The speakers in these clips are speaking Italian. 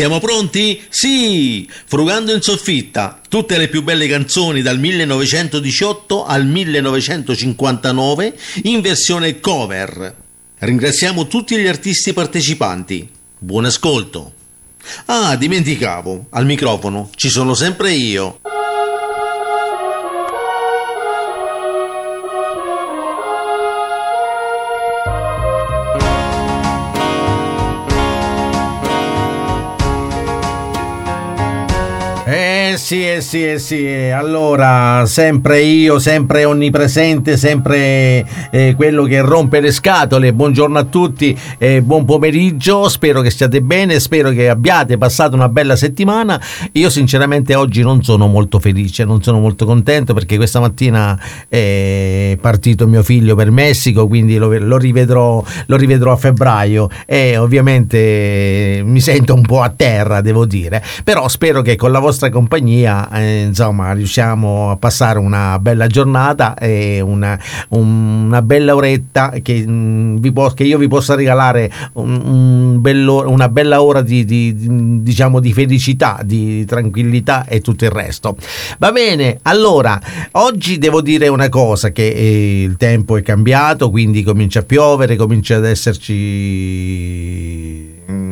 Siamo pronti? Sì! Frugando in soffitta, tutte le più belle canzoni dal 1918 al 1959 in versione cover. Ringraziamo tutti gli artisti partecipanti. Buon ascolto! Ah, dimenticavo, al microfono ci sono sempre io. Eh sì, eh sì, eh sì. Allora, sempre io, sempre onnipresente, sempre eh, quello che rompe le scatole. Buongiorno a tutti, eh, buon pomeriggio. Spero che stiate bene, spero che abbiate passato una bella settimana. Io sinceramente oggi non sono molto felice, non sono molto contento perché questa mattina è partito mio figlio per Messico, quindi lo, lo, rivedrò, lo rivedrò a febbraio e ovviamente mi sento un po' a terra, devo dire. Però spero che con la vostra compagnia eh, insomma riusciamo a passare una bella giornata e una, una bella oretta che, mh, mm, po- che, io vi possa regalare un, un bello, una bella ora di, di, di, diciamo di felicità di tranquillità e tutto il resto. Va bene allora oggi devo dire una cosa che eh, il tempo è cambiato quindi comincia a piovere comincia ad esserci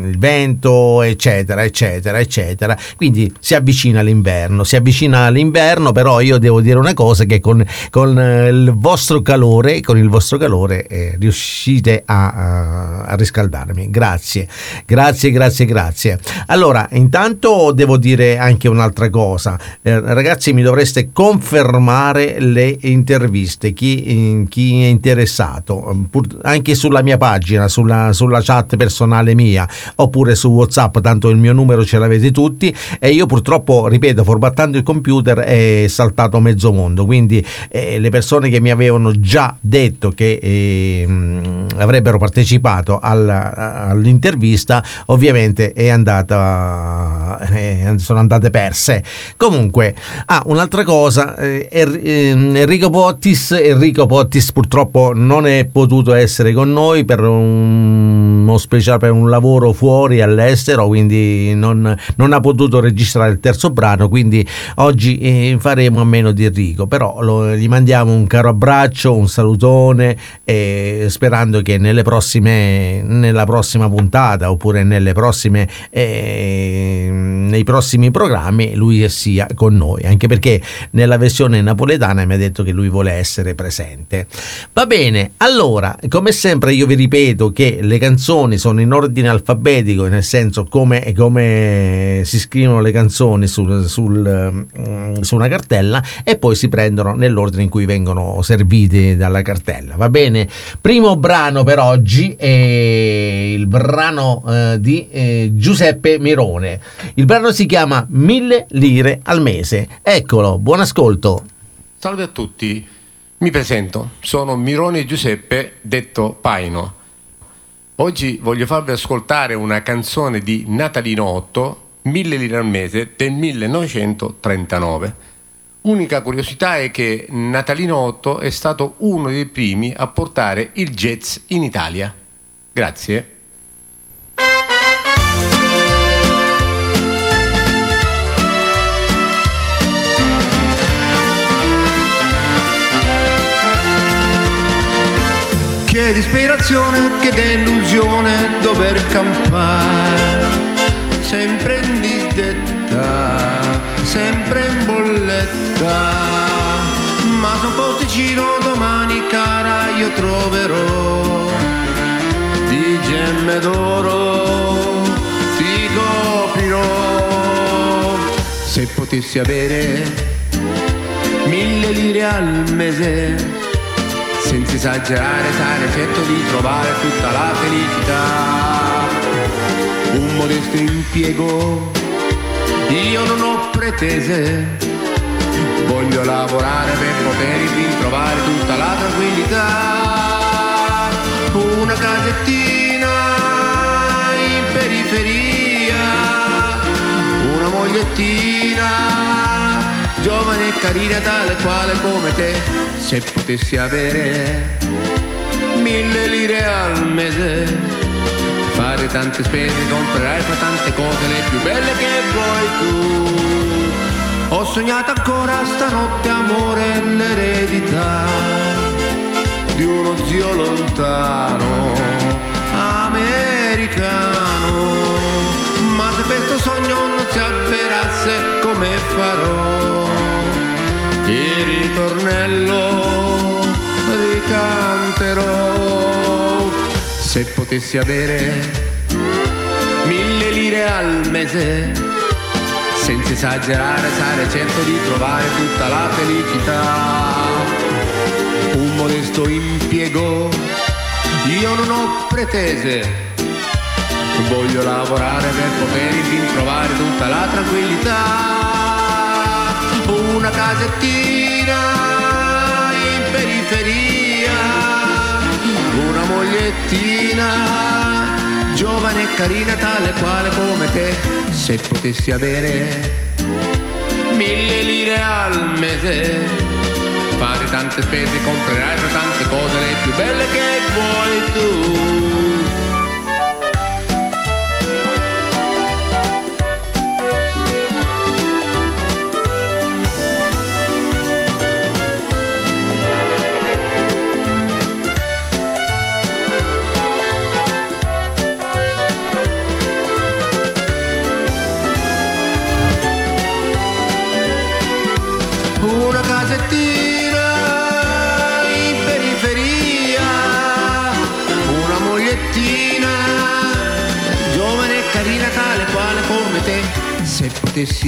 il vento, eccetera, eccetera, eccetera. Quindi si avvicina l'inverno, si avvicina l'inverno, però io devo dire una cosa che con, con eh, il vostro calore, con il vostro calore eh, riuscite a, a, riscaldarmi. Grazie, grazie, grazie, grazie. Allora, intanto devo dire anche un'altra cosa. Eh, ragazzi, mi dovreste confermare le interviste, chi, chi è interessato, anche sulla mia pagina, sulla, sulla chat personale mia oppure su WhatsApp, tanto il mio numero ce l'avete tutti e io purtroppo, ripeto, formattando il computer è saltato mezzo mondo, quindi eh, le persone che mi avevano già detto che eh, avrebbero partecipato alla, all'intervista ovviamente è andata eh, sono andate perse. Comunque, ah, un'altra cosa, eh, ehm, Enrico Pottis, Enrico Pottis purtroppo non è potuto essere con noi per uno speciale per un lavoro lavoro fuori all'estero, quindi non, non, ha potuto registrare il terzo brano, quindi oggi eh, faremo a meno di Enrico, però lo, gli mandiamo un caro abbraccio, un salutone, eh, sperando che nelle prossime, nella prossima puntata oppure nelle prossime, eh, nei prossimi programmi lui sia con noi, anche perché nella versione napoletana mi ha detto che lui vuole essere presente. Va bene, allora, come sempre io vi ripeto che le canzoni sono in ordine alfabetico alfabetico, nel senso come, come si scrivono le canzoni sul, sul, mm, su una cartella e poi si prendono nell'ordine in cui vengono serviti dalla cartella. Va bene? Primo brano per oggi è il brano eh, di eh, Giuseppe Mirone. Il brano si chiama Mille lire al mese. Eccolo, buon ascolto. Salve a tutti. Mi presento, sono Mirone Giuseppe, detto Paino. Oggi voglio farvi ascoltare una canzone di Natalino Otto, Mille lire al mese, del 1939. Unica curiosità è che Natalino Otto è stato uno dei primi a portare il jazz in Italia. Grazie. Che disperazione, che delusione dover campare, sempre in disdetta, sempre in bolletta. Ma se un posticino domani cara io troverò di gemme d'oro, ti coprirò. Se potessi avere mille lire al mese senza esagerare sarei certo di trovare tutta la felicità. Un modesto impiego, io non ho pretese, voglio lavorare per poter ritrovare tutta la tranquillità. Una casettina in periferia, una mogliettina giovane e carina tale quale come te, se potessi avere mille lire al mese, fare tante spese, comprerai fra tante cose le più belle che vuoi tu. Ho sognato ancora stanotte amore l'eredità di uno zio lontano, americano. Ma se questo sogno non si avverasse come farò? Il ritornello ricanterò se potessi avere mille lire al mese senza esagerare sarei certo di trovare tutta la felicità un modesto impiego io non ho pretese voglio lavorare per poter ritrovare tutta la tranquillità. Una casettina in periferia una mogliettina giovane e carina tale quale come te se potessi avere mille lire al mese. Fare tante spese comprerai tante cose le più belle che vuoi tu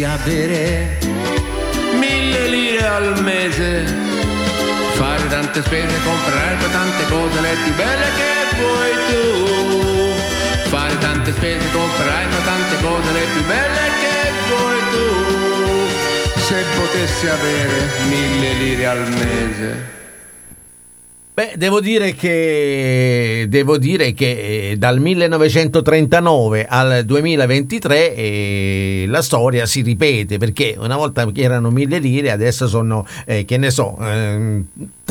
potessi avere mille lire al mese, fare tante spese, comprare tante cose le più belle che vuoi tu, fare tante spese, comprare tante cose le più belle che vuoi tu. Se potessi avere mille lire al mese. Beh, devo dire che, devo dire che eh, dal 1939 al 2023 eh, la storia si ripete perché una volta erano mille lire, adesso sono, eh, che ne so, eh,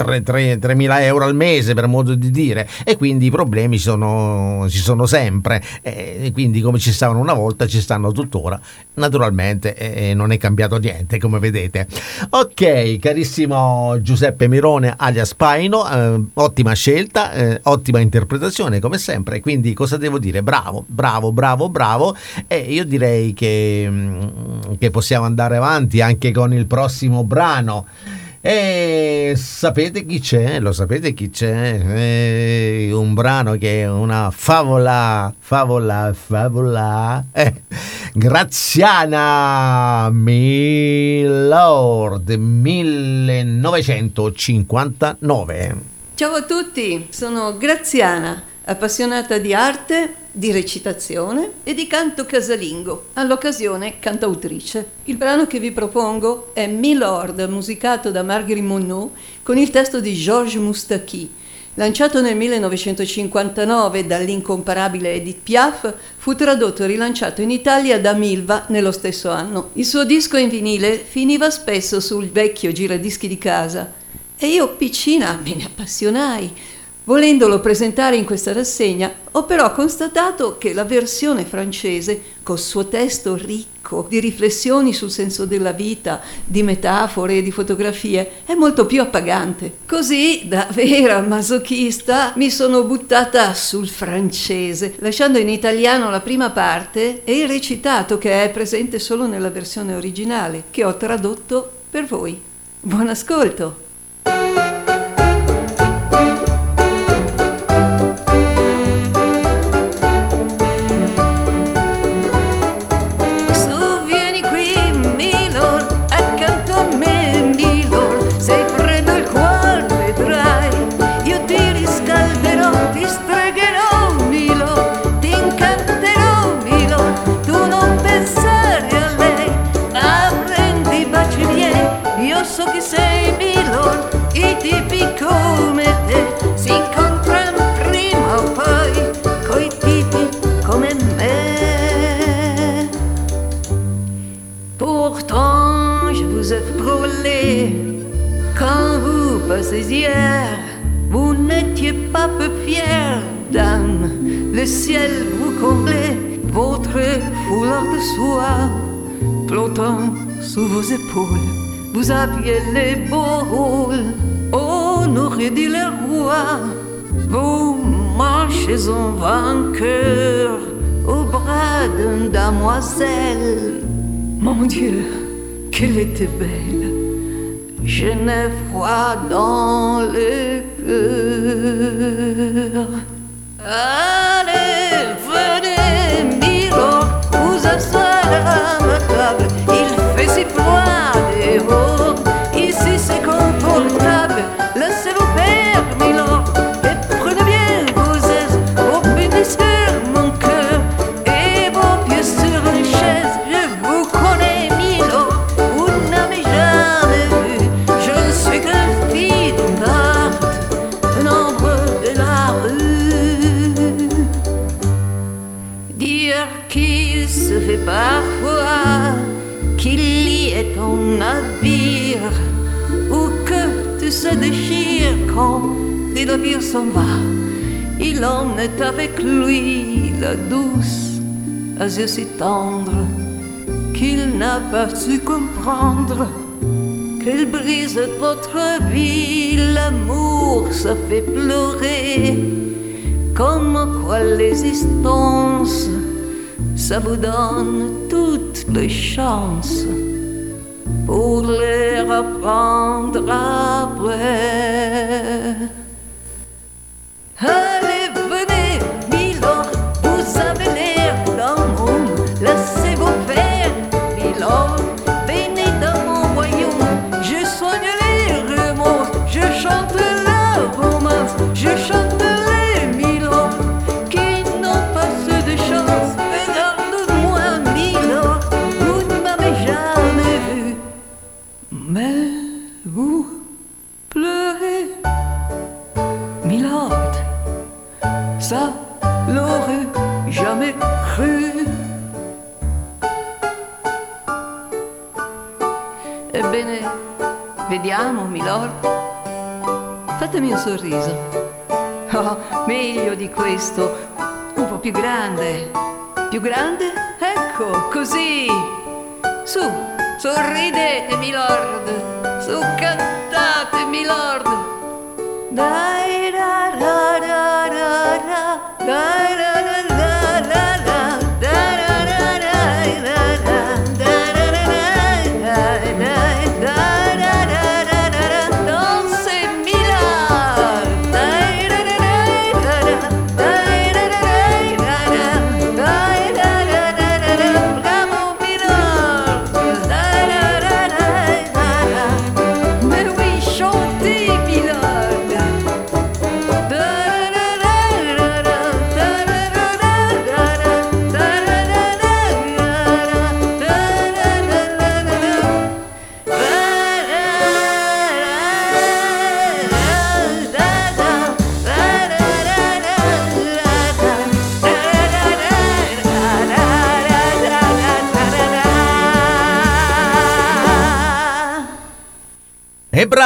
3.000 euro al mese per modo di dire e quindi i problemi sono, ci sono sempre e quindi come ci stavano una volta ci stanno tuttora. Naturalmente eh, non è cambiato niente come vedete. Ok carissimo Giuseppe Mirone alias Paino eh, ottima scelta eh, ottima interpretazione come sempre quindi cosa devo dire bravo bravo bravo bravo e io direi che, mm, che possiamo andare avanti anche con il prossimo brano e sapete chi c'è? Lo sapete chi c'è? È un brano che è una favola, favola, favola. Eh, Graziana Milord 1959. Ciao a tutti, sono Graziana, appassionata di arte, di recitazione e di canto casalingo, all'occasione cantautrice. Il brano che vi propongo è Milord, musicato da Marguerite Monod con il testo di Georges Moustaki. Lanciato nel 1959 dall'incomparabile Edith Piaf, fu tradotto e rilanciato in Italia da Milva nello stesso anno. Il suo disco in vinile finiva spesso sul vecchio giradischi di casa e io piccina me ne appassionai. Volendolo presentare in questa rassegna, ho però constatato che la versione francese, col suo testo ricco di riflessioni sul senso della vita, di metafore e di fotografie, è molto più appagante. Così, da vera masochista, mi sono buttata sul francese, lasciando in italiano la prima parte e il recitato che è presente solo nella versione originale, che ho tradotto per voi. Buon ascolto! Vous comblait, votre foulard de soie flottant sous vos épaules. Vous aviez les beaux rôles, on aurait dit les rois. Vous marchez en vainqueur au bras d'une damoiselle. Mon Dieu, qu'elle était belle. Je n'ai froid dans le cœur. Allez, Il fait ses poids et bon, ici c'est comme pour nous. Quand des navires s'en va. Il en est avec lui la douce, à yeux si tendres qu'il n'a pas su comprendre qu'elle brise votre vie, l'amour ça fait pleurer. Comme quoi l'existence, ça vous donne toutes les chances pour les reprendre après. Vediamo, milord. Fatemi un sorriso. Oh, meglio di questo. Un po' più grande. Più grande? Ecco, così. Su, sorridete, milord. Su, cantate, milord. Dai da da da da da da da da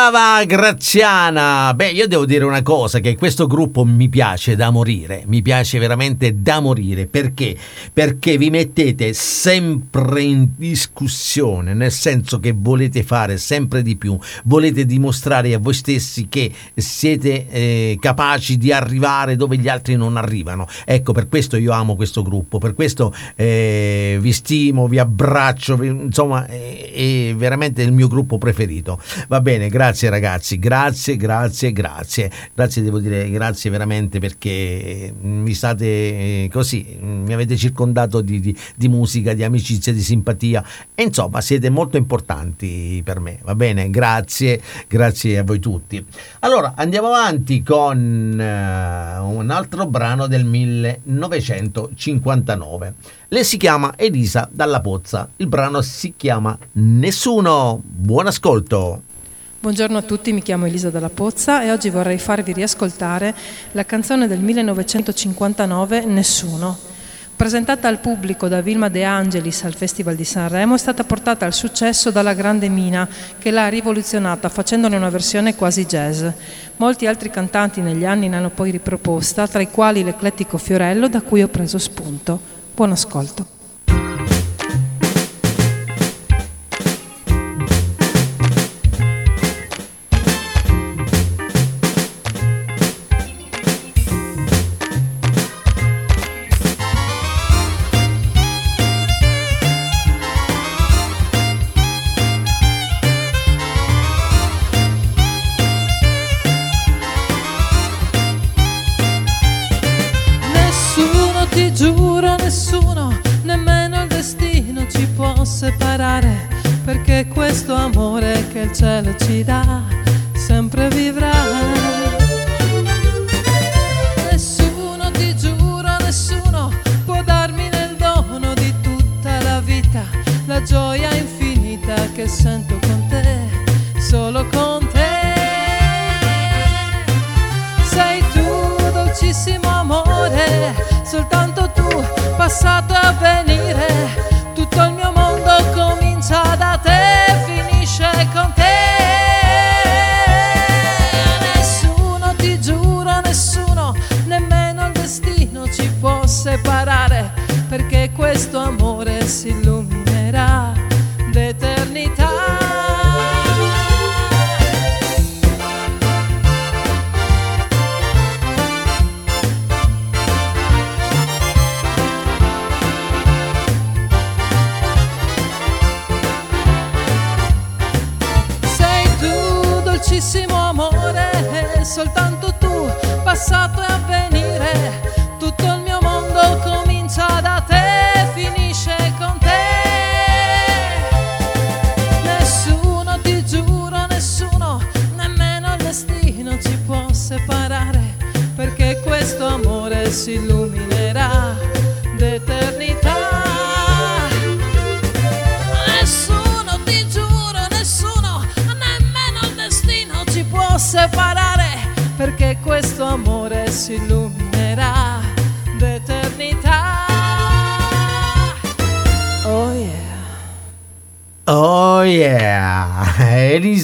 brava Graziana! Beh, io devo dire una cosa, che questo gruppo mi piace da morire, mi piace veramente da morire, perché? Perché vi mettete sempre in discussione, nel senso che volete fare sempre di più, volete dimostrare a voi stessi che siete eh, capaci di arrivare dove gli altri non arrivano. Ecco, per questo io amo questo gruppo, per questo eh, vi stimo, vi abbraccio, vi- insomma, è, è veramente il mio gruppo preferito. Va bene, grazie ragazzi, grazie, grazie, grazie. Grazie, devo dire grazie veramente perché mi state eh, così, mi avete circondato di, di- di musica, di amicizia, di simpatia e insomma siete molto importanti per me. Va bene, grazie, grazie a voi tutti. Allora andiamo avanti con eh, un altro brano del 1959. Lei si chiama Elisa Dalla Pozza, il brano si chiama Nessuno. Buon ascolto. Buongiorno a tutti, mi chiamo Elisa Dalla Pozza e oggi vorrei farvi riascoltare la canzone del 1959 Nessuno, Presentata al pubblico da Vilma De Angelis al Festival di Sanremo, è stata portata al successo dalla Grande Mina, che l'ha rivoluzionata facendone una versione quasi jazz. Molti altri cantanti negli anni ne hanno poi riproposta, tra i quali l'eclettico Fiorello, da cui ho preso spunto. Buon ascolto.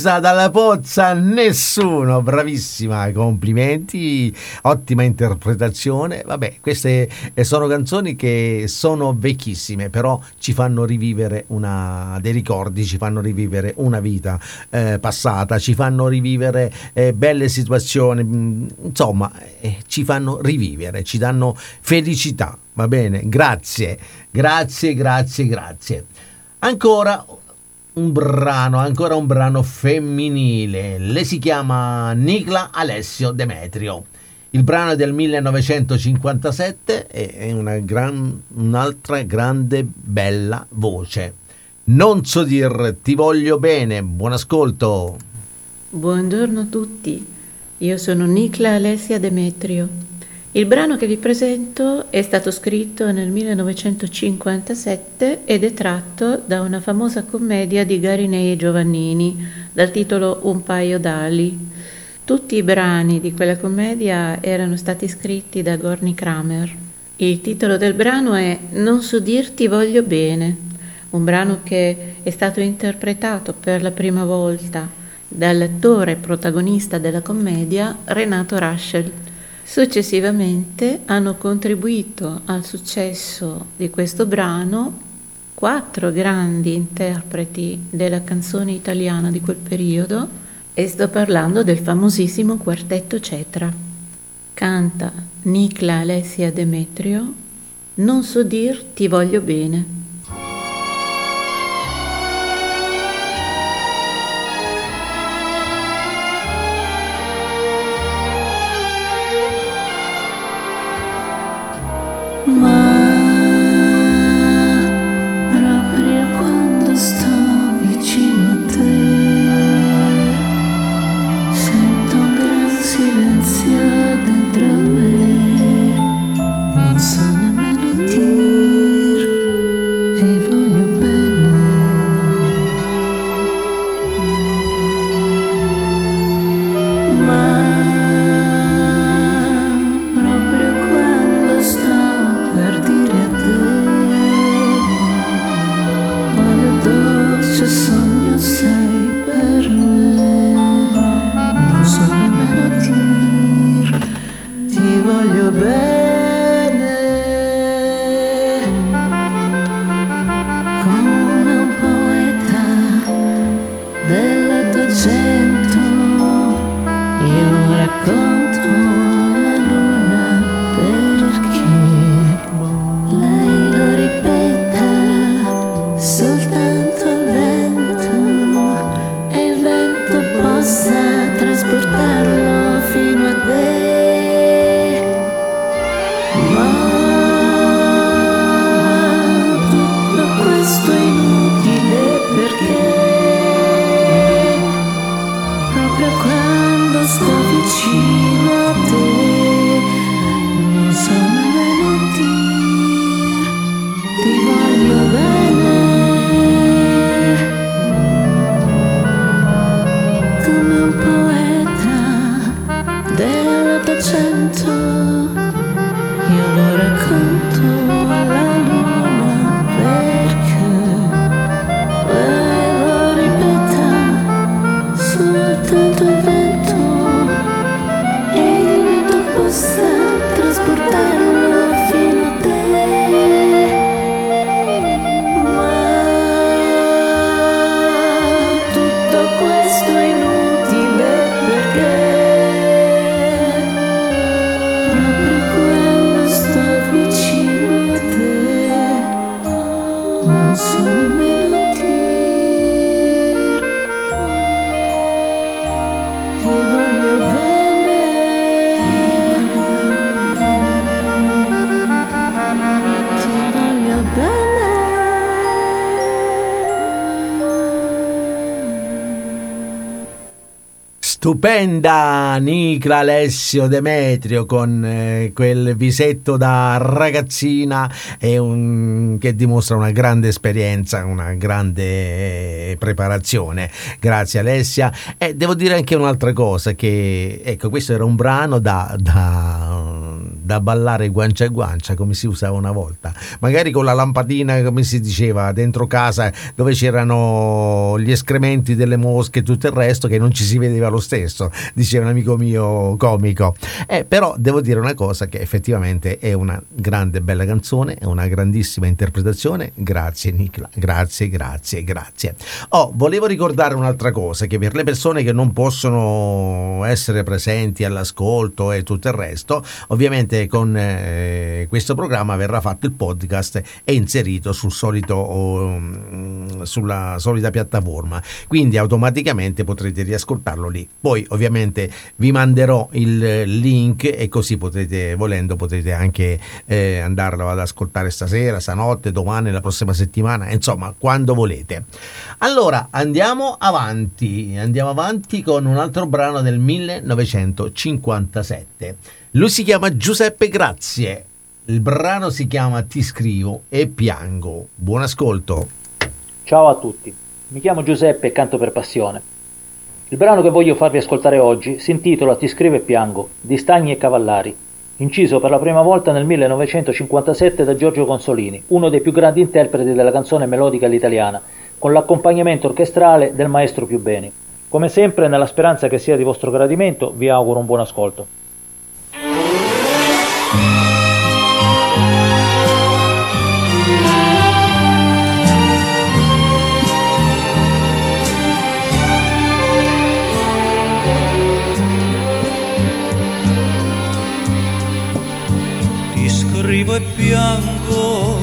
Elisa dalla Pozza, nessuno, bravissima, complimenti, ottima interpretazione. Vabbè, queste eh, sono canzoni che sono vecchissime, però ci fanno rivivere una, dei ricordi, ci fanno rivivere una vita eh, passata, ci fanno rivivere eh, belle situazioni, mm, insomma, eh, ci fanno rivivere, ci danno felicità. Va bene, grazie, grazie, grazie, grazie. Ancora un brano, ancora un brano femminile. Lei si chiama Nicla Alessio Demetrio. Il brano è del 1957 e è una gran- un'altra grande bella voce. Non so dir ti voglio bene, buon ascolto. Buongiorno a tutti, io sono Nicla Alessia Demetrio. Il brano che vi presento è stato scritto nel 1957 ed è tratto da una famosa commedia di Garinei e Giovannini dal titolo Un paio d'ali. Tutti i brani di quella commedia erano stati scritti da Gorny Kramer. Il titolo del brano è Non so dirti voglio bene, un brano che è stato interpretato per la prima volta dall'attore protagonista della commedia Renato Raschel. Successivamente hanno contribuito al successo di questo brano quattro grandi interpreti della canzone italiana di quel periodo e sto parlando del famosissimo quartetto Cetra. Canta Nicla Alessia Demetrio, Non so dir ti voglio bene. 从。Stupenda Nicla Alessio Demetrio con eh, quel visetto da ragazzina un, che dimostra una grande esperienza, una grande eh, preparazione. Grazie Alessia. E devo dire anche un'altra cosa, che ecco, questo era un brano da, da, da ballare guancia a guancia come si usava una volta, magari con la lampadina come si diceva dentro casa dove c'erano gli escrementi delle mosche e tutto il resto che non ci si vedeva lo stesso, diceva un amico mio comico. Eh, però devo dire una cosa che effettivamente è una grande bella canzone, è una grandissima interpretazione. Grazie Nicla, grazie, grazie, grazie. Oh, volevo ricordare un'altra cosa, che per le persone che non possono essere presenti all'ascolto e tutto il resto, ovviamente con eh, questo programma verrà fatto il podcast e inserito sul solito, um, sulla solita piattaforma. Quindi automaticamente potrete riascoltarlo lì. Poi ovviamente vi manderò il link e così potete, volendo, potete anche eh, andarlo ad ascoltare stasera, stanotte, domani, la prossima settimana, insomma, quando volete. Allora andiamo avanti, andiamo avanti con un altro brano del 1957. Lui si chiama Giuseppe Grazie. Il brano si chiama Ti scrivo e piango. Buon ascolto. Ciao a tutti, mi chiamo Giuseppe e canto per passione. Il brano che voglio farvi ascoltare oggi si intitola Ti scrivo e piango, di Stagni e Cavallari, inciso per la prima volta nel 1957 da Giorgio Consolini, uno dei più grandi interpreti della canzone melodica all'italiana, con l'accompagnamento orchestrale del maestro Più Beni. Come sempre, nella speranza che sia di vostro gradimento, vi auguro un buon ascolto. Scrivo e piango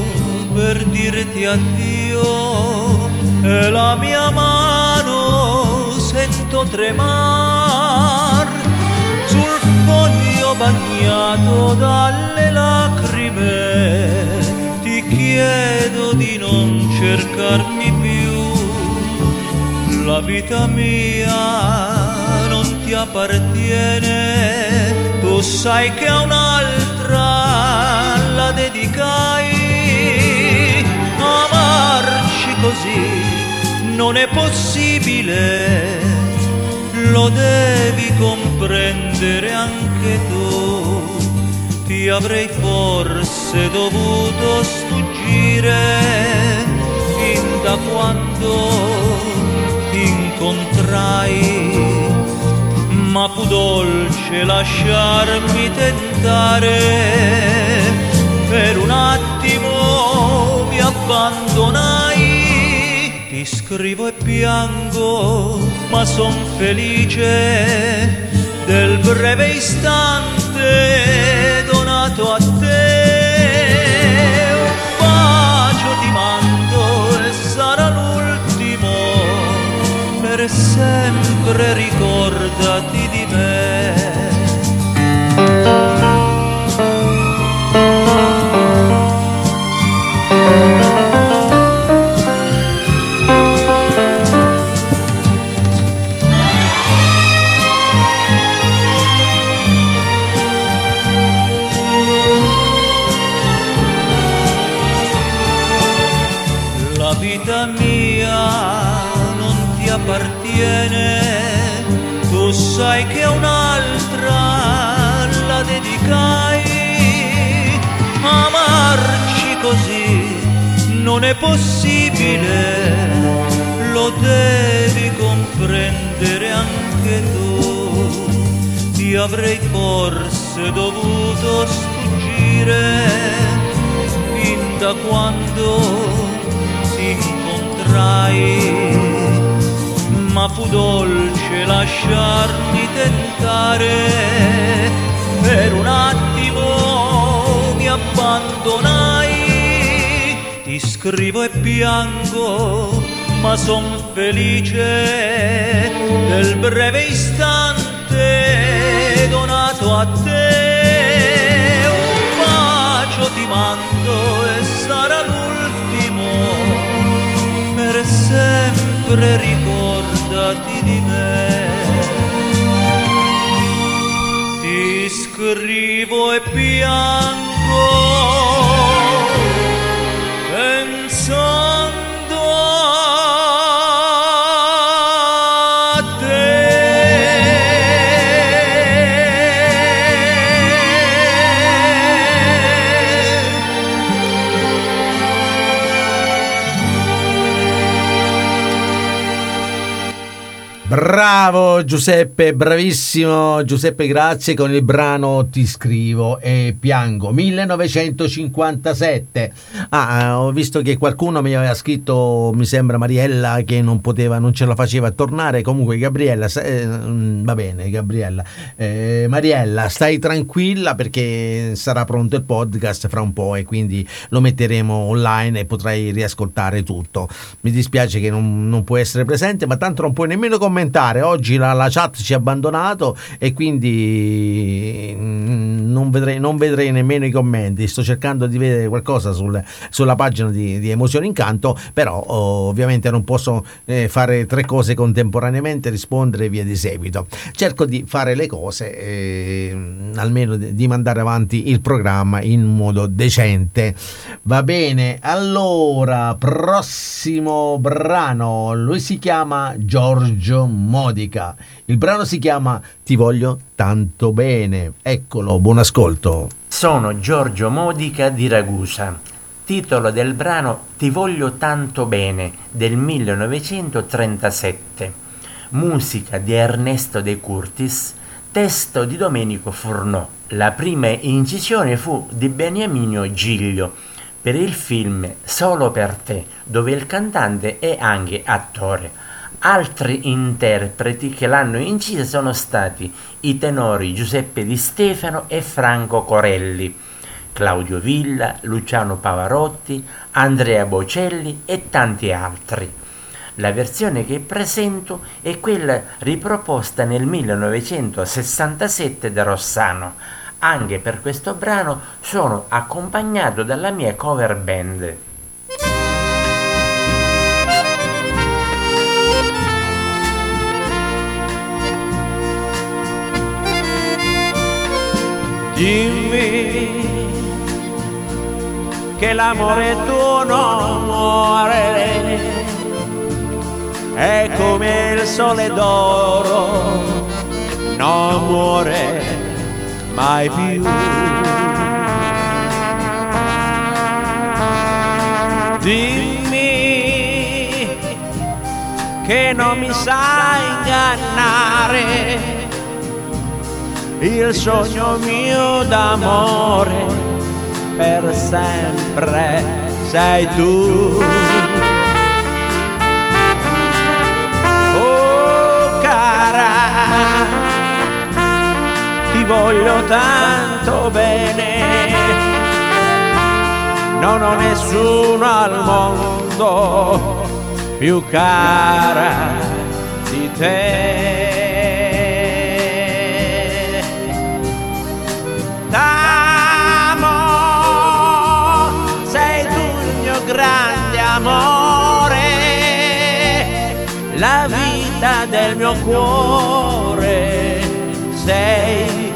per dirti addio. E la mia mano sento tremar sul foglio bagnato dalle lacrime. Ti chiedo di non cercarmi più. La vita mia non ti appartiene. Tu sai che a un'altra la dedicai. Amarci così non è possibile. Lo devi comprendere anche tu. Ti avrei forse dovuto sfuggire fin da quando ti incontrai ma fu dolce lasciarmi tentare. Per un attimo mi abbandonai ti scrivo e piango ma son felice del breve istante donato a te. Un bacio ti mando e sarà l'ultimo per sempre ricordati di sai che a un'altra la dedicai. Amarci così non è possibile, lo devi comprendere anche tu. Ti avrei forse dovuto sfuggire fin da quando ti incontrai, ma fu dolce lasciarmi tentare. Per un attimo mi abbandonai, ti scrivo e piango, ma son felice. Del breve istante donato a te. Un bacio ti mando e sarà l'ultimo, per sempre ricordati scrivo e piango Bravo Giuseppe, bravissimo Giuseppe, grazie con il brano Ti scrivo e piango 1957. Ah, eh, ho visto che qualcuno mi aveva scritto, mi sembra Mariella che non poteva, non ce la faceva tornare. Comunque Gabriella, eh, mm, va bene Gabriella. Eh, Mariella, stai tranquilla perché sarà pronto il podcast fra un po' e quindi lo metteremo online e potrai riascoltare tutto. Mi dispiace che non, non puoi essere presente, ma tanto non puoi nemmeno commentare. Oggi la, la chat ci ha abbandonato e quindi mm, non vedrei, non vedrei nemmeno i commenti. Sto cercando di vedere qualcosa sul- sulla pagina di, di Emozioni Incanto, però oh, ovviamente non posso eh, fare tre cose contemporaneamente, rispondere e via di seguito. Cerco di fare le cose, eh, almeno di mandare avanti il programma in modo decente. Va bene, allora, prossimo brano, lui si chiama Giorgio Modica. Il brano si chiama Ti voglio tanto bene. Eccolo, buon ascolto. Sono Giorgio Modica di Ragusa. Titolo del brano Ti voglio tanto bene del 1937. Musica di Ernesto De Curtis, testo di Domenico Furnò. La prima incisione fu di Beniamino Giglio per il film Solo per te, dove il cantante è anche attore. Altri interpreti che l'hanno incisa sono stati i tenori Giuseppe Di Stefano e Franco Corelli, Claudio Villa, Luciano Pavarotti, Andrea Bocelli e tanti altri. La versione che presento è quella riproposta nel 1967 da Rossano. Anche per questo brano sono accompagnato dalla mia cover band. Dimmi che l'amore tuo non muore, è come il sole d'oro, non muore mai più. Dimmi che non mi sai ingannare il sogno mio d'amore per sempre sei tu. Oh cara, ti voglio tanto bene, non ho nessuno al mondo più cara di te. Mio cuore, sei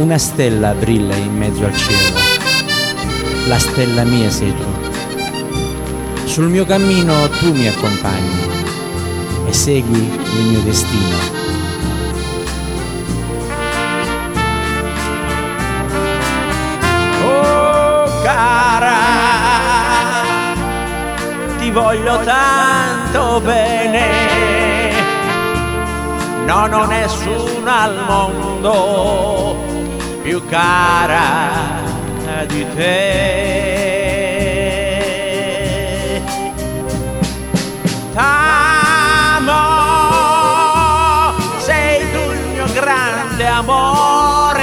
Una stella brilla in mezzo al cielo, la stella mia sei tu. Sul mio cammino tu mi accompagni e segui il mio destino. Oh cara, ti voglio tanto bene, non ho nessuna al mondo più cara di te. T'amo, sei tu il mio grande amore,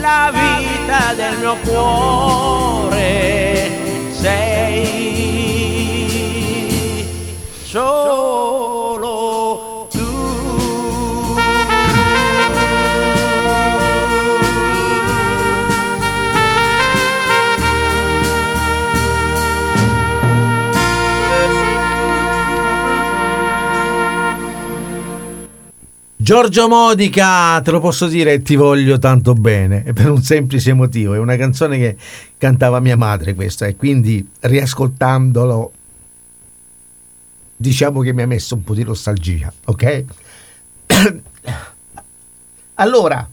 la vita del mio cuore, sei solo Giorgio Modica, te lo posso dire, ti voglio tanto bene, per un semplice motivo, è una canzone che cantava mia madre questa e quindi riascoltandolo diciamo che mi ha messo un po' di nostalgia, ok? allora,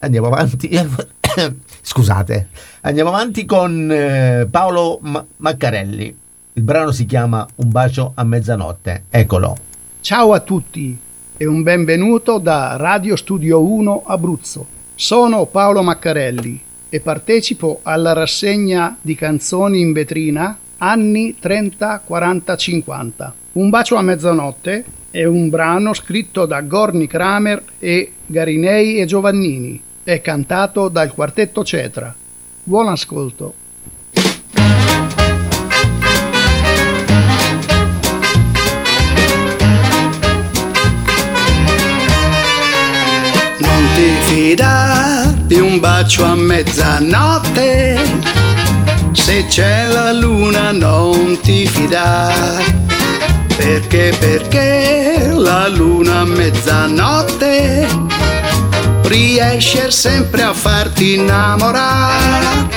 andiamo avanti. Scusate, andiamo avanti con eh, Paolo Ma- Maccarelli. Il brano si chiama Un bacio a mezzanotte. Eccolo. Ciao a tutti e un benvenuto da Radio Studio 1 Abruzzo. Sono Paolo Maccarelli e partecipo alla rassegna di canzoni in vetrina anni 30, 40, 50. Un bacio a mezzanotte è un brano scritto da Gorni Kramer e Garinei e Giovannini. È cantato dal quartetto Cetra. Buon ascolto. Ti fidar di un bacio a mezzanotte, se c'è la luna non ti fidar. Perché, perché la luna a mezzanotte riesce sempre a farti innamorare.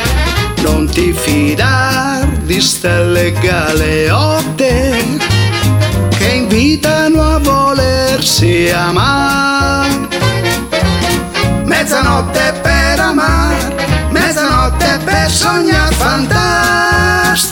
Non ti fidar di stelle galeotte che invitano a volersi amare. Mezzanotte per amar, mezzanotte per sognar fantastica.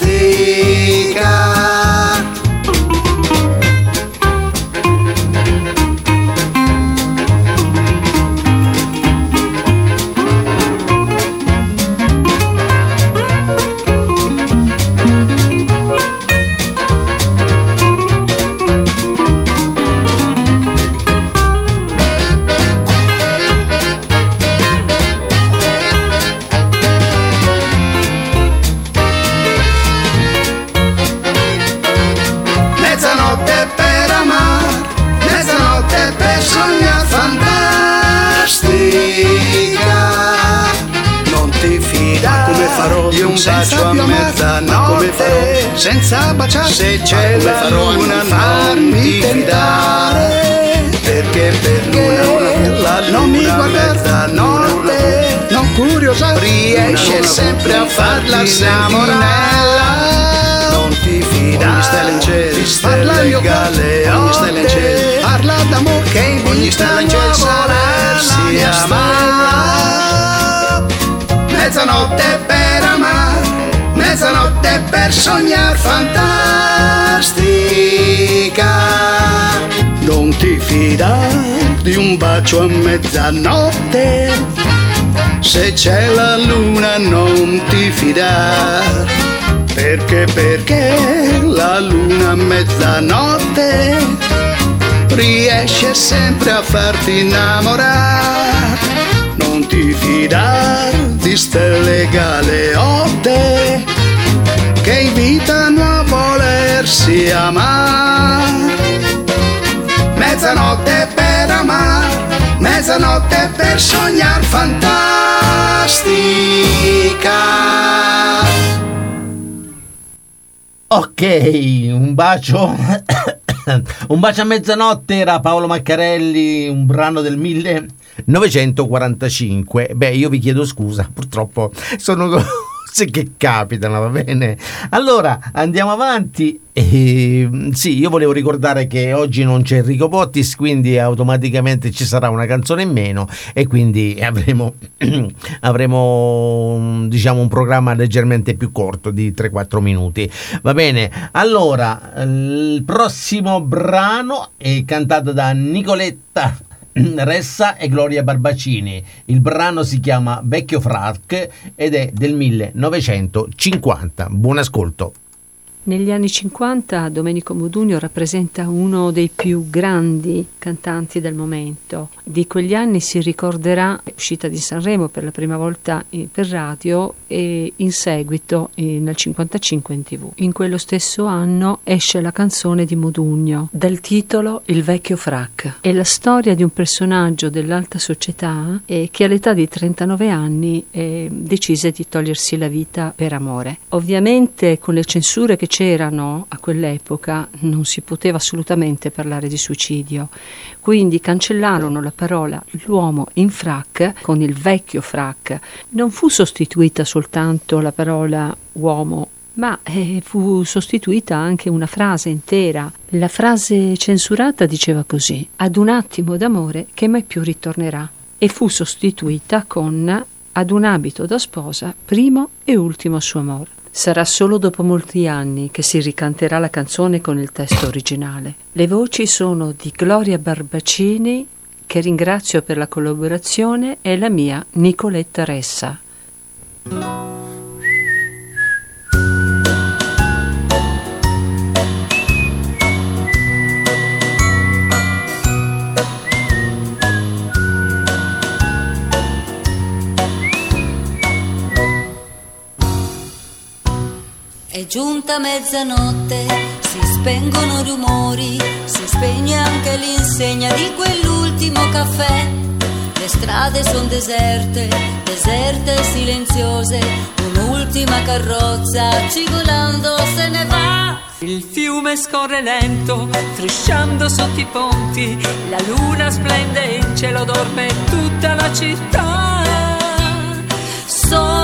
Senza baciare? Se c'è la luna farmi ti fidare. Perché per luna, la luna non mi guardare mezzanotte non curiosare riesce sempre a farla innamorare. Non ti fidare. Ogni stella in cielo, al mio cuore. galeotte Ogni stella in cielo, parla d'amore che invitano Ogni stella in cielo sarà mia amare. Mezzanotte mezzanotte per sognar fantastica. Non ti fidare di un bacio a mezzanotte, se c'è la luna non ti fidare. Perché, perché la luna a mezzanotte riesce sempre a farti innamorare. Non ti fidar di stelle galeotte che invitano a volersi amare. Mezzanotte per amare, mezzanotte per sognar fantastica. Ok, un bacio. un bacio a mezzanotte era Paolo Maccarelli, un brano del 1945. Beh, io vi chiedo scusa, purtroppo sono, cose che capitano, va bene? Allora andiamo avanti. E, sì, io volevo ricordare che oggi non c'è Enrico Pottis, quindi automaticamente ci sarà una canzone in meno e quindi avremo, avremo diciamo un programma leggermente più corto di 3-4 minuti. Va bene, allora il prossimo brano è cantato da Nicoletta Ressa e Gloria Barbacini. Il brano si chiama Vecchio Frac ed è del 1950. Buon ascolto. Negli anni 50 Domenico Modugno rappresenta uno dei più grandi cantanti del momento. Di quegli anni si ricorderà l'uscita di Sanremo per la prima volta per radio e in seguito nel 55 in tv. In quello stesso anno esce la canzone di Modugno dal titolo Il vecchio frac. È la storia di un personaggio dell'alta società eh, che all'età di 39 anni eh, decise di togliersi la vita per amore. Ovviamente con le censure che c'erano a quell'epoca non si poteva assolutamente parlare di suicidio, quindi cancellarono la parola l'uomo in frac con il vecchio frac. Non fu sostituita soltanto la parola uomo ma eh, fu sostituita anche una frase intera. La frase censurata diceva così: ad un attimo d'amore che mai più ritornerà, e fu sostituita con ad un abito da sposa, primo e ultimo suo amore. Sarà solo dopo molti anni che si ricanterà la canzone con il testo originale. Le voci sono di Gloria Barbacini, che ringrazio per la collaborazione, e la mia Nicoletta Ressa. È giunta mezzanotte, si spengono rumori, si spegne anche l'insegna di quell'ultimo caffè. Le strade sono deserte, deserte e silenziose, un'ultima carrozza cigolando se ne va. Il fiume scorre lento, strisciando sotto i ponti, la luna splende in cielo, dorme tutta la città. Solo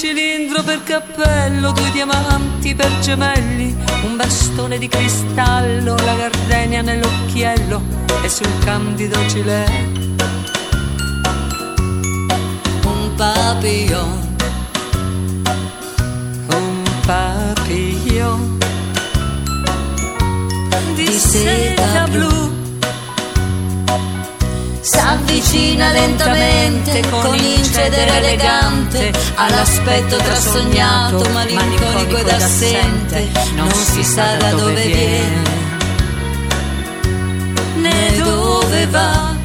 cilindro per cappello, due diamanti per gemelli, un bastone di cristallo, la gardenia nell'occhiello e sul candido gilet un papillon. Un papillon di seta blu. S'avvicina lentamente con incedere elegante. all'aspetto trasognato, malinconico ed assente, non si sa da dove viene. né dove va.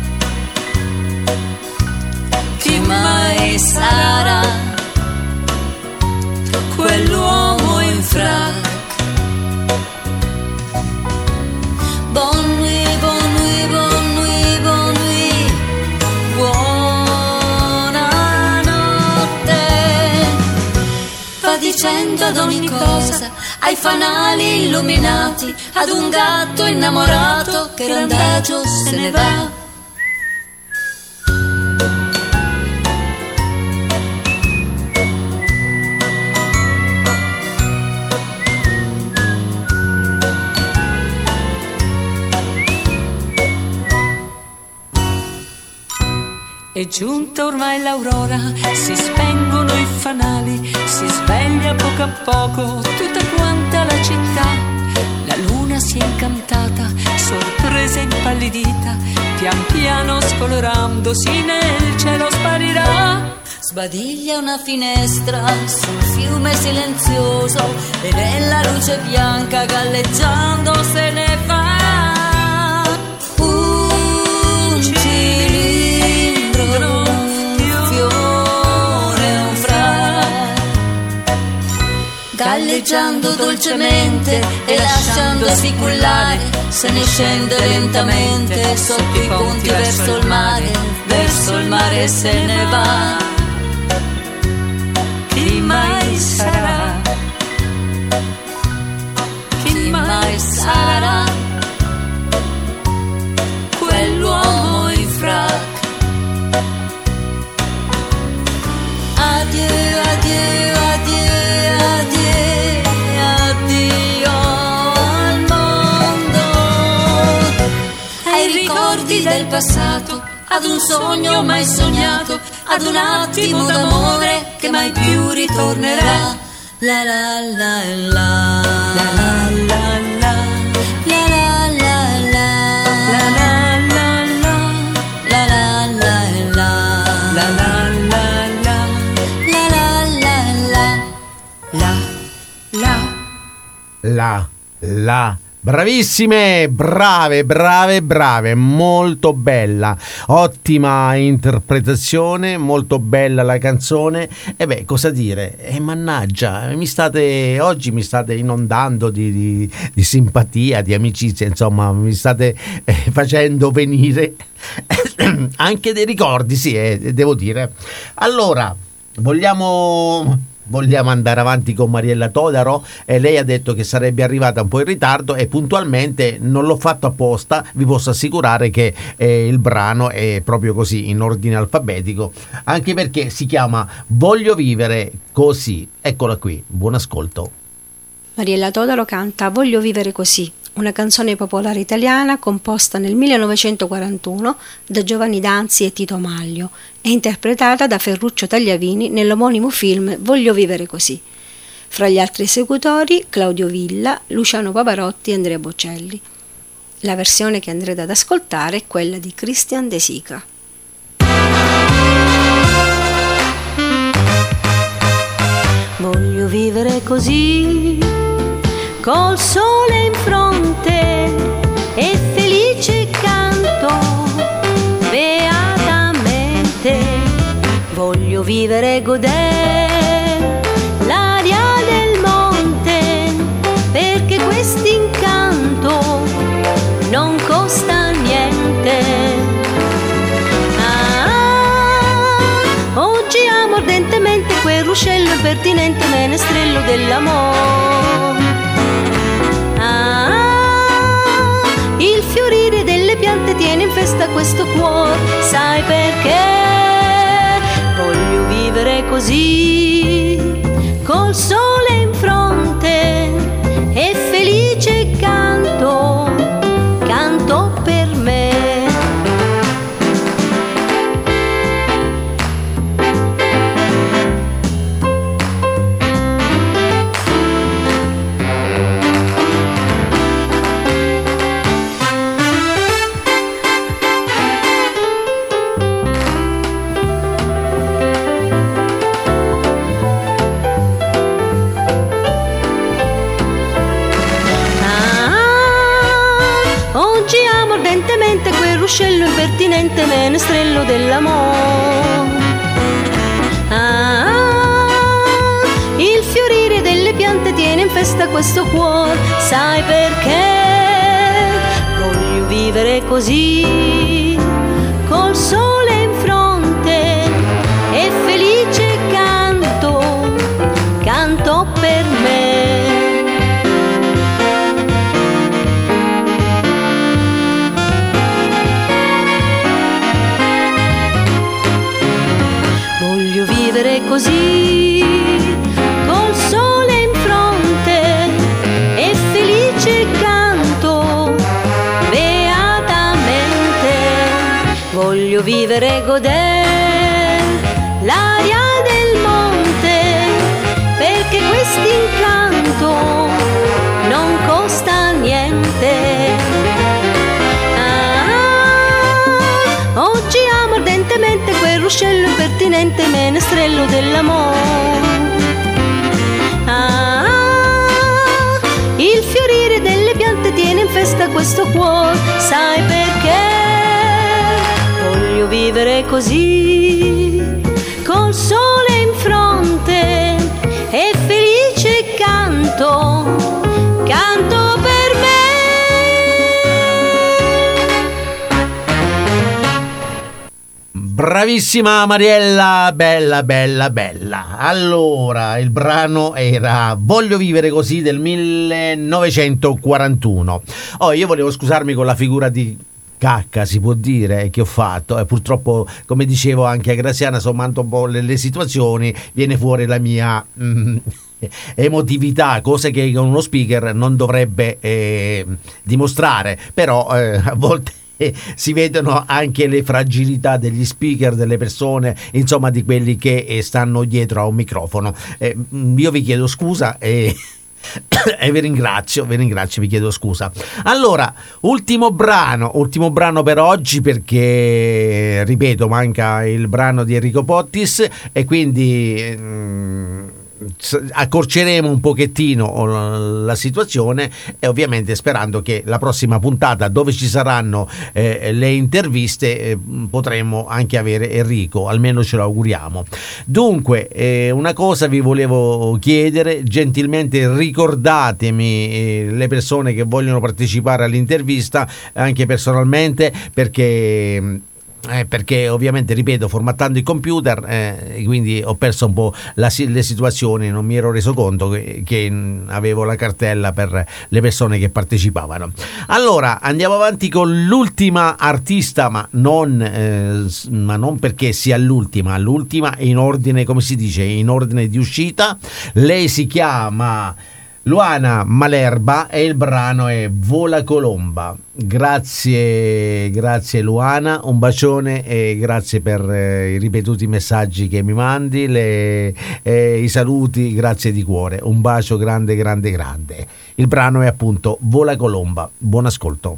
Chi mai sarà quell'uomo in frac? Dicendo ad ogni cosa, ai fanali illuminati, ad un gatto innamorato che randagio se ne va. È giunta ormai l'aurora, si spengono i fanali, si sveglia poco a poco tutta quanta la città. La luna si è incantata, sorpresa e impallidita, pian piano scolorandosi nel cielo sparirà. Sbadiglia una finestra sul fiume silenzioso e nella luce bianca galleggiando se ne va. Galleggiando dolcemente e lasciandosi cullare, se ne scende lentamente sotto i ponti verso il mare, verso il mare se ne va. Chi mai sarà? Chi mai sarà? passato, ad un sogno mai sognato, ad un attimo d'amore che mai più ritornerà. La la la la. La la la La, la, Bravissime, brave, brave, brave, molto bella, ottima interpretazione, molto bella la canzone. E beh, cosa dire? E mannaggia, mi state, oggi mi state inondando di, di, di simpatia, di amicizia, insomma, mi state eh, facendo venire anche dei ricordi, sì, eh, devo dire. Allora, vogliamo Vogliamo andare avanti con Mariella Todaro e lei ha detto che sarebbe arrivata un po' in ritardo e puntualmente non l'ho fatto apposta, vi posso assicurare che eh, il brano è proprio così in ordine alfabetico, anche perché si chiama Voglio vivere così. Eccola qui, buon ascolto. Mariella Todaro canta Voglio vivere così, una canzone popolare italiana composta nel 1941 da Giovanni Danzi e Tito Maglio e interpretata da Ferruccio Tagliavini nell'omonimo film Voglio vivere così. Fra gli altri esecutori Claudio Villa, Luciano Pavarotti e Andrea Bocelli. La versione che andrete ad ascoltare è quella di Christian De Sica. Voglio vivere così, col sole in fronte e felice canto beatamente. Voglio vivere e godere l'aria del monte, perché quest'incanto non costa niente. Ah, oggi amo ardentemente quel ruscello impertinente menestrello dell'amore. Il fiorire delle piante tiene in festa questo cuore, sai perché? Voglio vivere così, col sole in fronte e felice canto impertinente menestrello dell'amore. Ah, il fiorire delle piante tiene in festa questo cuore, sai perché? Voglio vivere così, col sole così, col sole in fronte e felice canto beatamente. Voglio vivere e godere l'aria del monte, perché quest'incanto ruscello impertinente menestrello dell'amore. Ah, il fiorire delle piante tiene in festa questo cuore, sai perché? Voglio vivere così, col sole in fronte e felice canto, canto Bravissima Mariella, bella, bella, bella. Allora, il brano era Voglio vivere così del 1941. Oh, io volevo scusarmi con la figura di cacca, si può dire, che ho fatto. E purtroppo, come dicevo anche a Graziana, sommando un po' le, le situazioni, viene fuori la mia... mm, emotività, cose che uno speaker non dovrebbe eh, dimostrare, però eh, a volte si vedono anche le fragilità degli speaker, delle persone, insomma di quelli che eh, stanno dietro a un microfono. Eh, io vi chiedo scusa e... e vi ringrazio, vi ringrazio, vi chiedo scusa. Allora, ultimo brano, ultimo brano per oggi perché, ripeto, manca il brano di Enrico Pottis e quindi... mm, accorceremo un pochettino la situazione e ovviamente sperando che la prossima puntata dove ci saranno eh, le interviste eh, potremo anche avere Enrico almeno ce lo auguriamo. Dunque eh, una cosa vi volevo chiedere gentilmente ricordatemi eh, le persone che vogliono partecipare all'intervista anche personalmente perché eh, perché ovviamente, ripeto, formattando il computer, eh, quindi ho perso un po' la le situazioni, non mi ero reso conto che, che, mh, avevo la cartella per le persone che partecipavano. Allora, andiamo avanti con l'ultima artista, ma non, eh, ma non perché sia l'ultima, l'ultima in ordine, come si dice, in ordine di uscita. Lei si chiama... Luana Malerba e il brano è Vola Colomba. Grazie, grazie Luana, un bacione e grazie per eh, i ripetuti messaggi che mi mandi, le- eh, i saluti, grazie di cuore. Un bacio grande, grande, grande. Il brano è appunto Vola Colomba. Buon ascolto.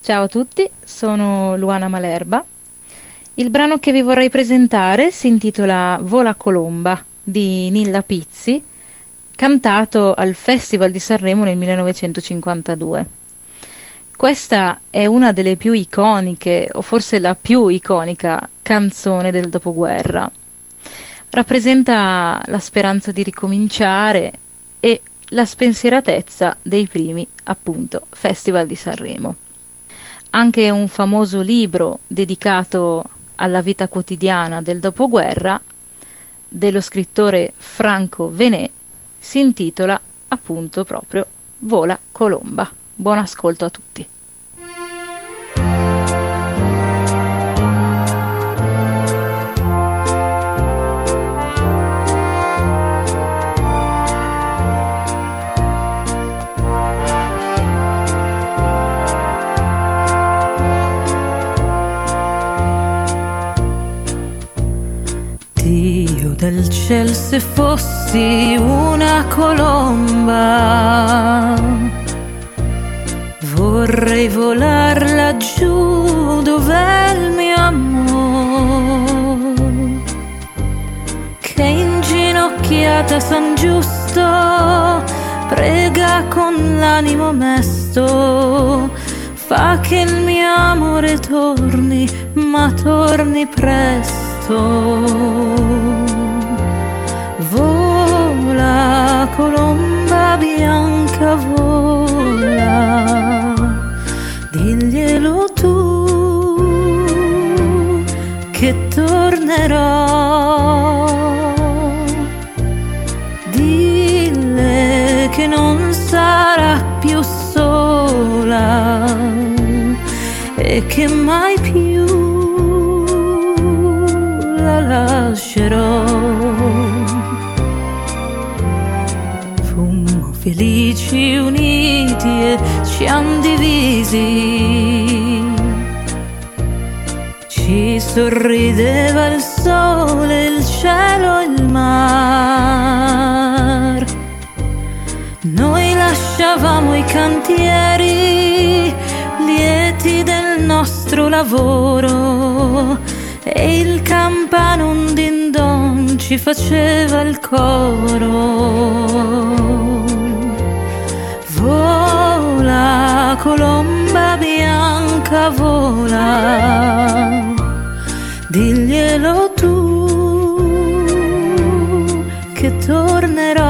Ciao a tutti, sono Luana Malerba. Il brano che vi vorrei presentare si intitola Vola Colomba di Nilla Pizzi, cantato al Festival di Sanremo nel 1952. Questa è una delle più iconiche, o forse la più iconica, canzone del dopoguerra. Rappresenta la speranza di ricominciare e la spensieratezza dei primi, appunto, Festival di Sanremo. Anche un famoso libro dedicato alla vita quotidiana del dopoguerra dello scrittore Franco Venet si intitola appunto proprio Vola Colomba. Buon ascolto a tutti. Se fossi una colomba. Vorrei volar laggiù dov'è il mio amore che inginocchiata San Giusto prega con l'animo mesto. Fa che il mio amore torni ma torni presto colomba bianca vola. Diglielo tu che tornerò. Dille che non sarà più sola e che mai ci han divisi. Ci sorrideva il sole, il cielo e il mar. Noi lasciavamo i cantieri lieti del nostro lavoro e il campano un din don ci faceva il coro. Colomba bianca vola, diglielo tu che tornerò.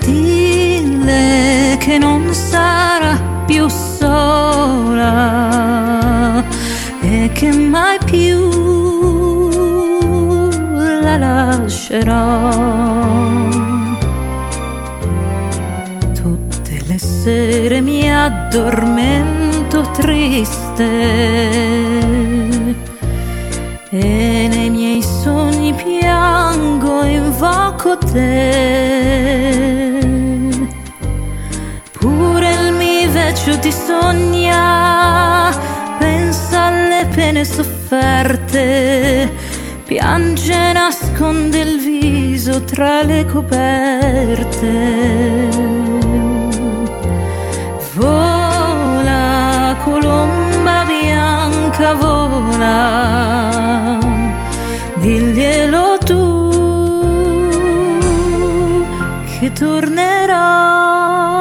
Dille che non sarà più sola e che mai più la lascerò. Sere mi addormento triste e nei miei sogni piango, invoco te. Pure il mio vecchio ti sogna, pensa alle pene sofferte, piange, nasconde il viso tra le coperte. Vola, colomba bianca, vola, diglielo tu che tornerò.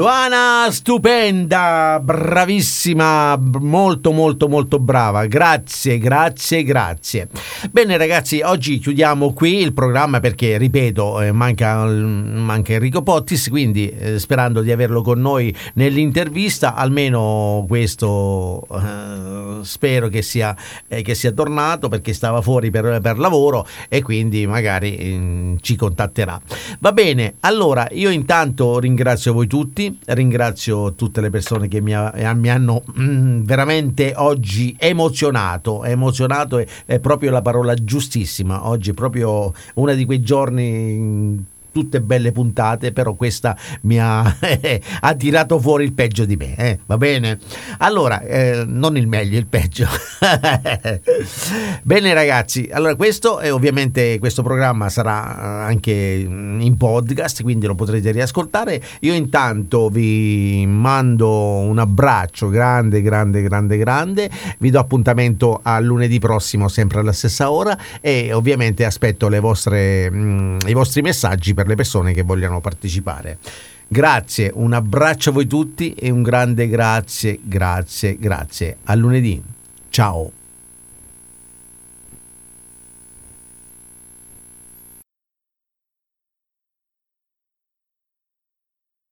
Luana stupenda, bravissima, molto molto molto brava. Grazie, grazie, grazie. Bene ragazzi, oggi chiudiamo qui il programma perché, ripeto, eh, manca, manca Enrico Pottis, quindi eh, sperando di averlo con noi nell'intervista, almeno questo eh, spero che sia, eh, che sia tornato perché stava fuori per, per lavoro e quindi magari mm, ci contatterà. Va bene, allora io intanto ringrazio voi tutti, ringrazio tutte le persone che mi, ha- mi hanno mm, veramente oggi emozionato, emozionato è, è proprio la parola giustissima, oggi è proprio uno di quei giorni... Tutte belle puntate, però questa mi ha, ha tirato fuori il peggio di me, eh, va bene? Allora, eh, non il meglio, il peggio. Bene ragazzi, allora questo è ovviamente questo programma sarà eh, anche in podcast, quindi lo potrete riascoltare. Io intanto vi mando un abbraccio grande, grande, grande, grande. Vi do appuntamento a lunedì prossimo, sempre alla stessa ora e ovviamente aspetto le vostre, mm, i vostri messaggi per le persone che vogliano partecipare. Grazie, un abbraccio a voi tutti e un grande grazie, grazie, grazie. A lunedì. Ciao.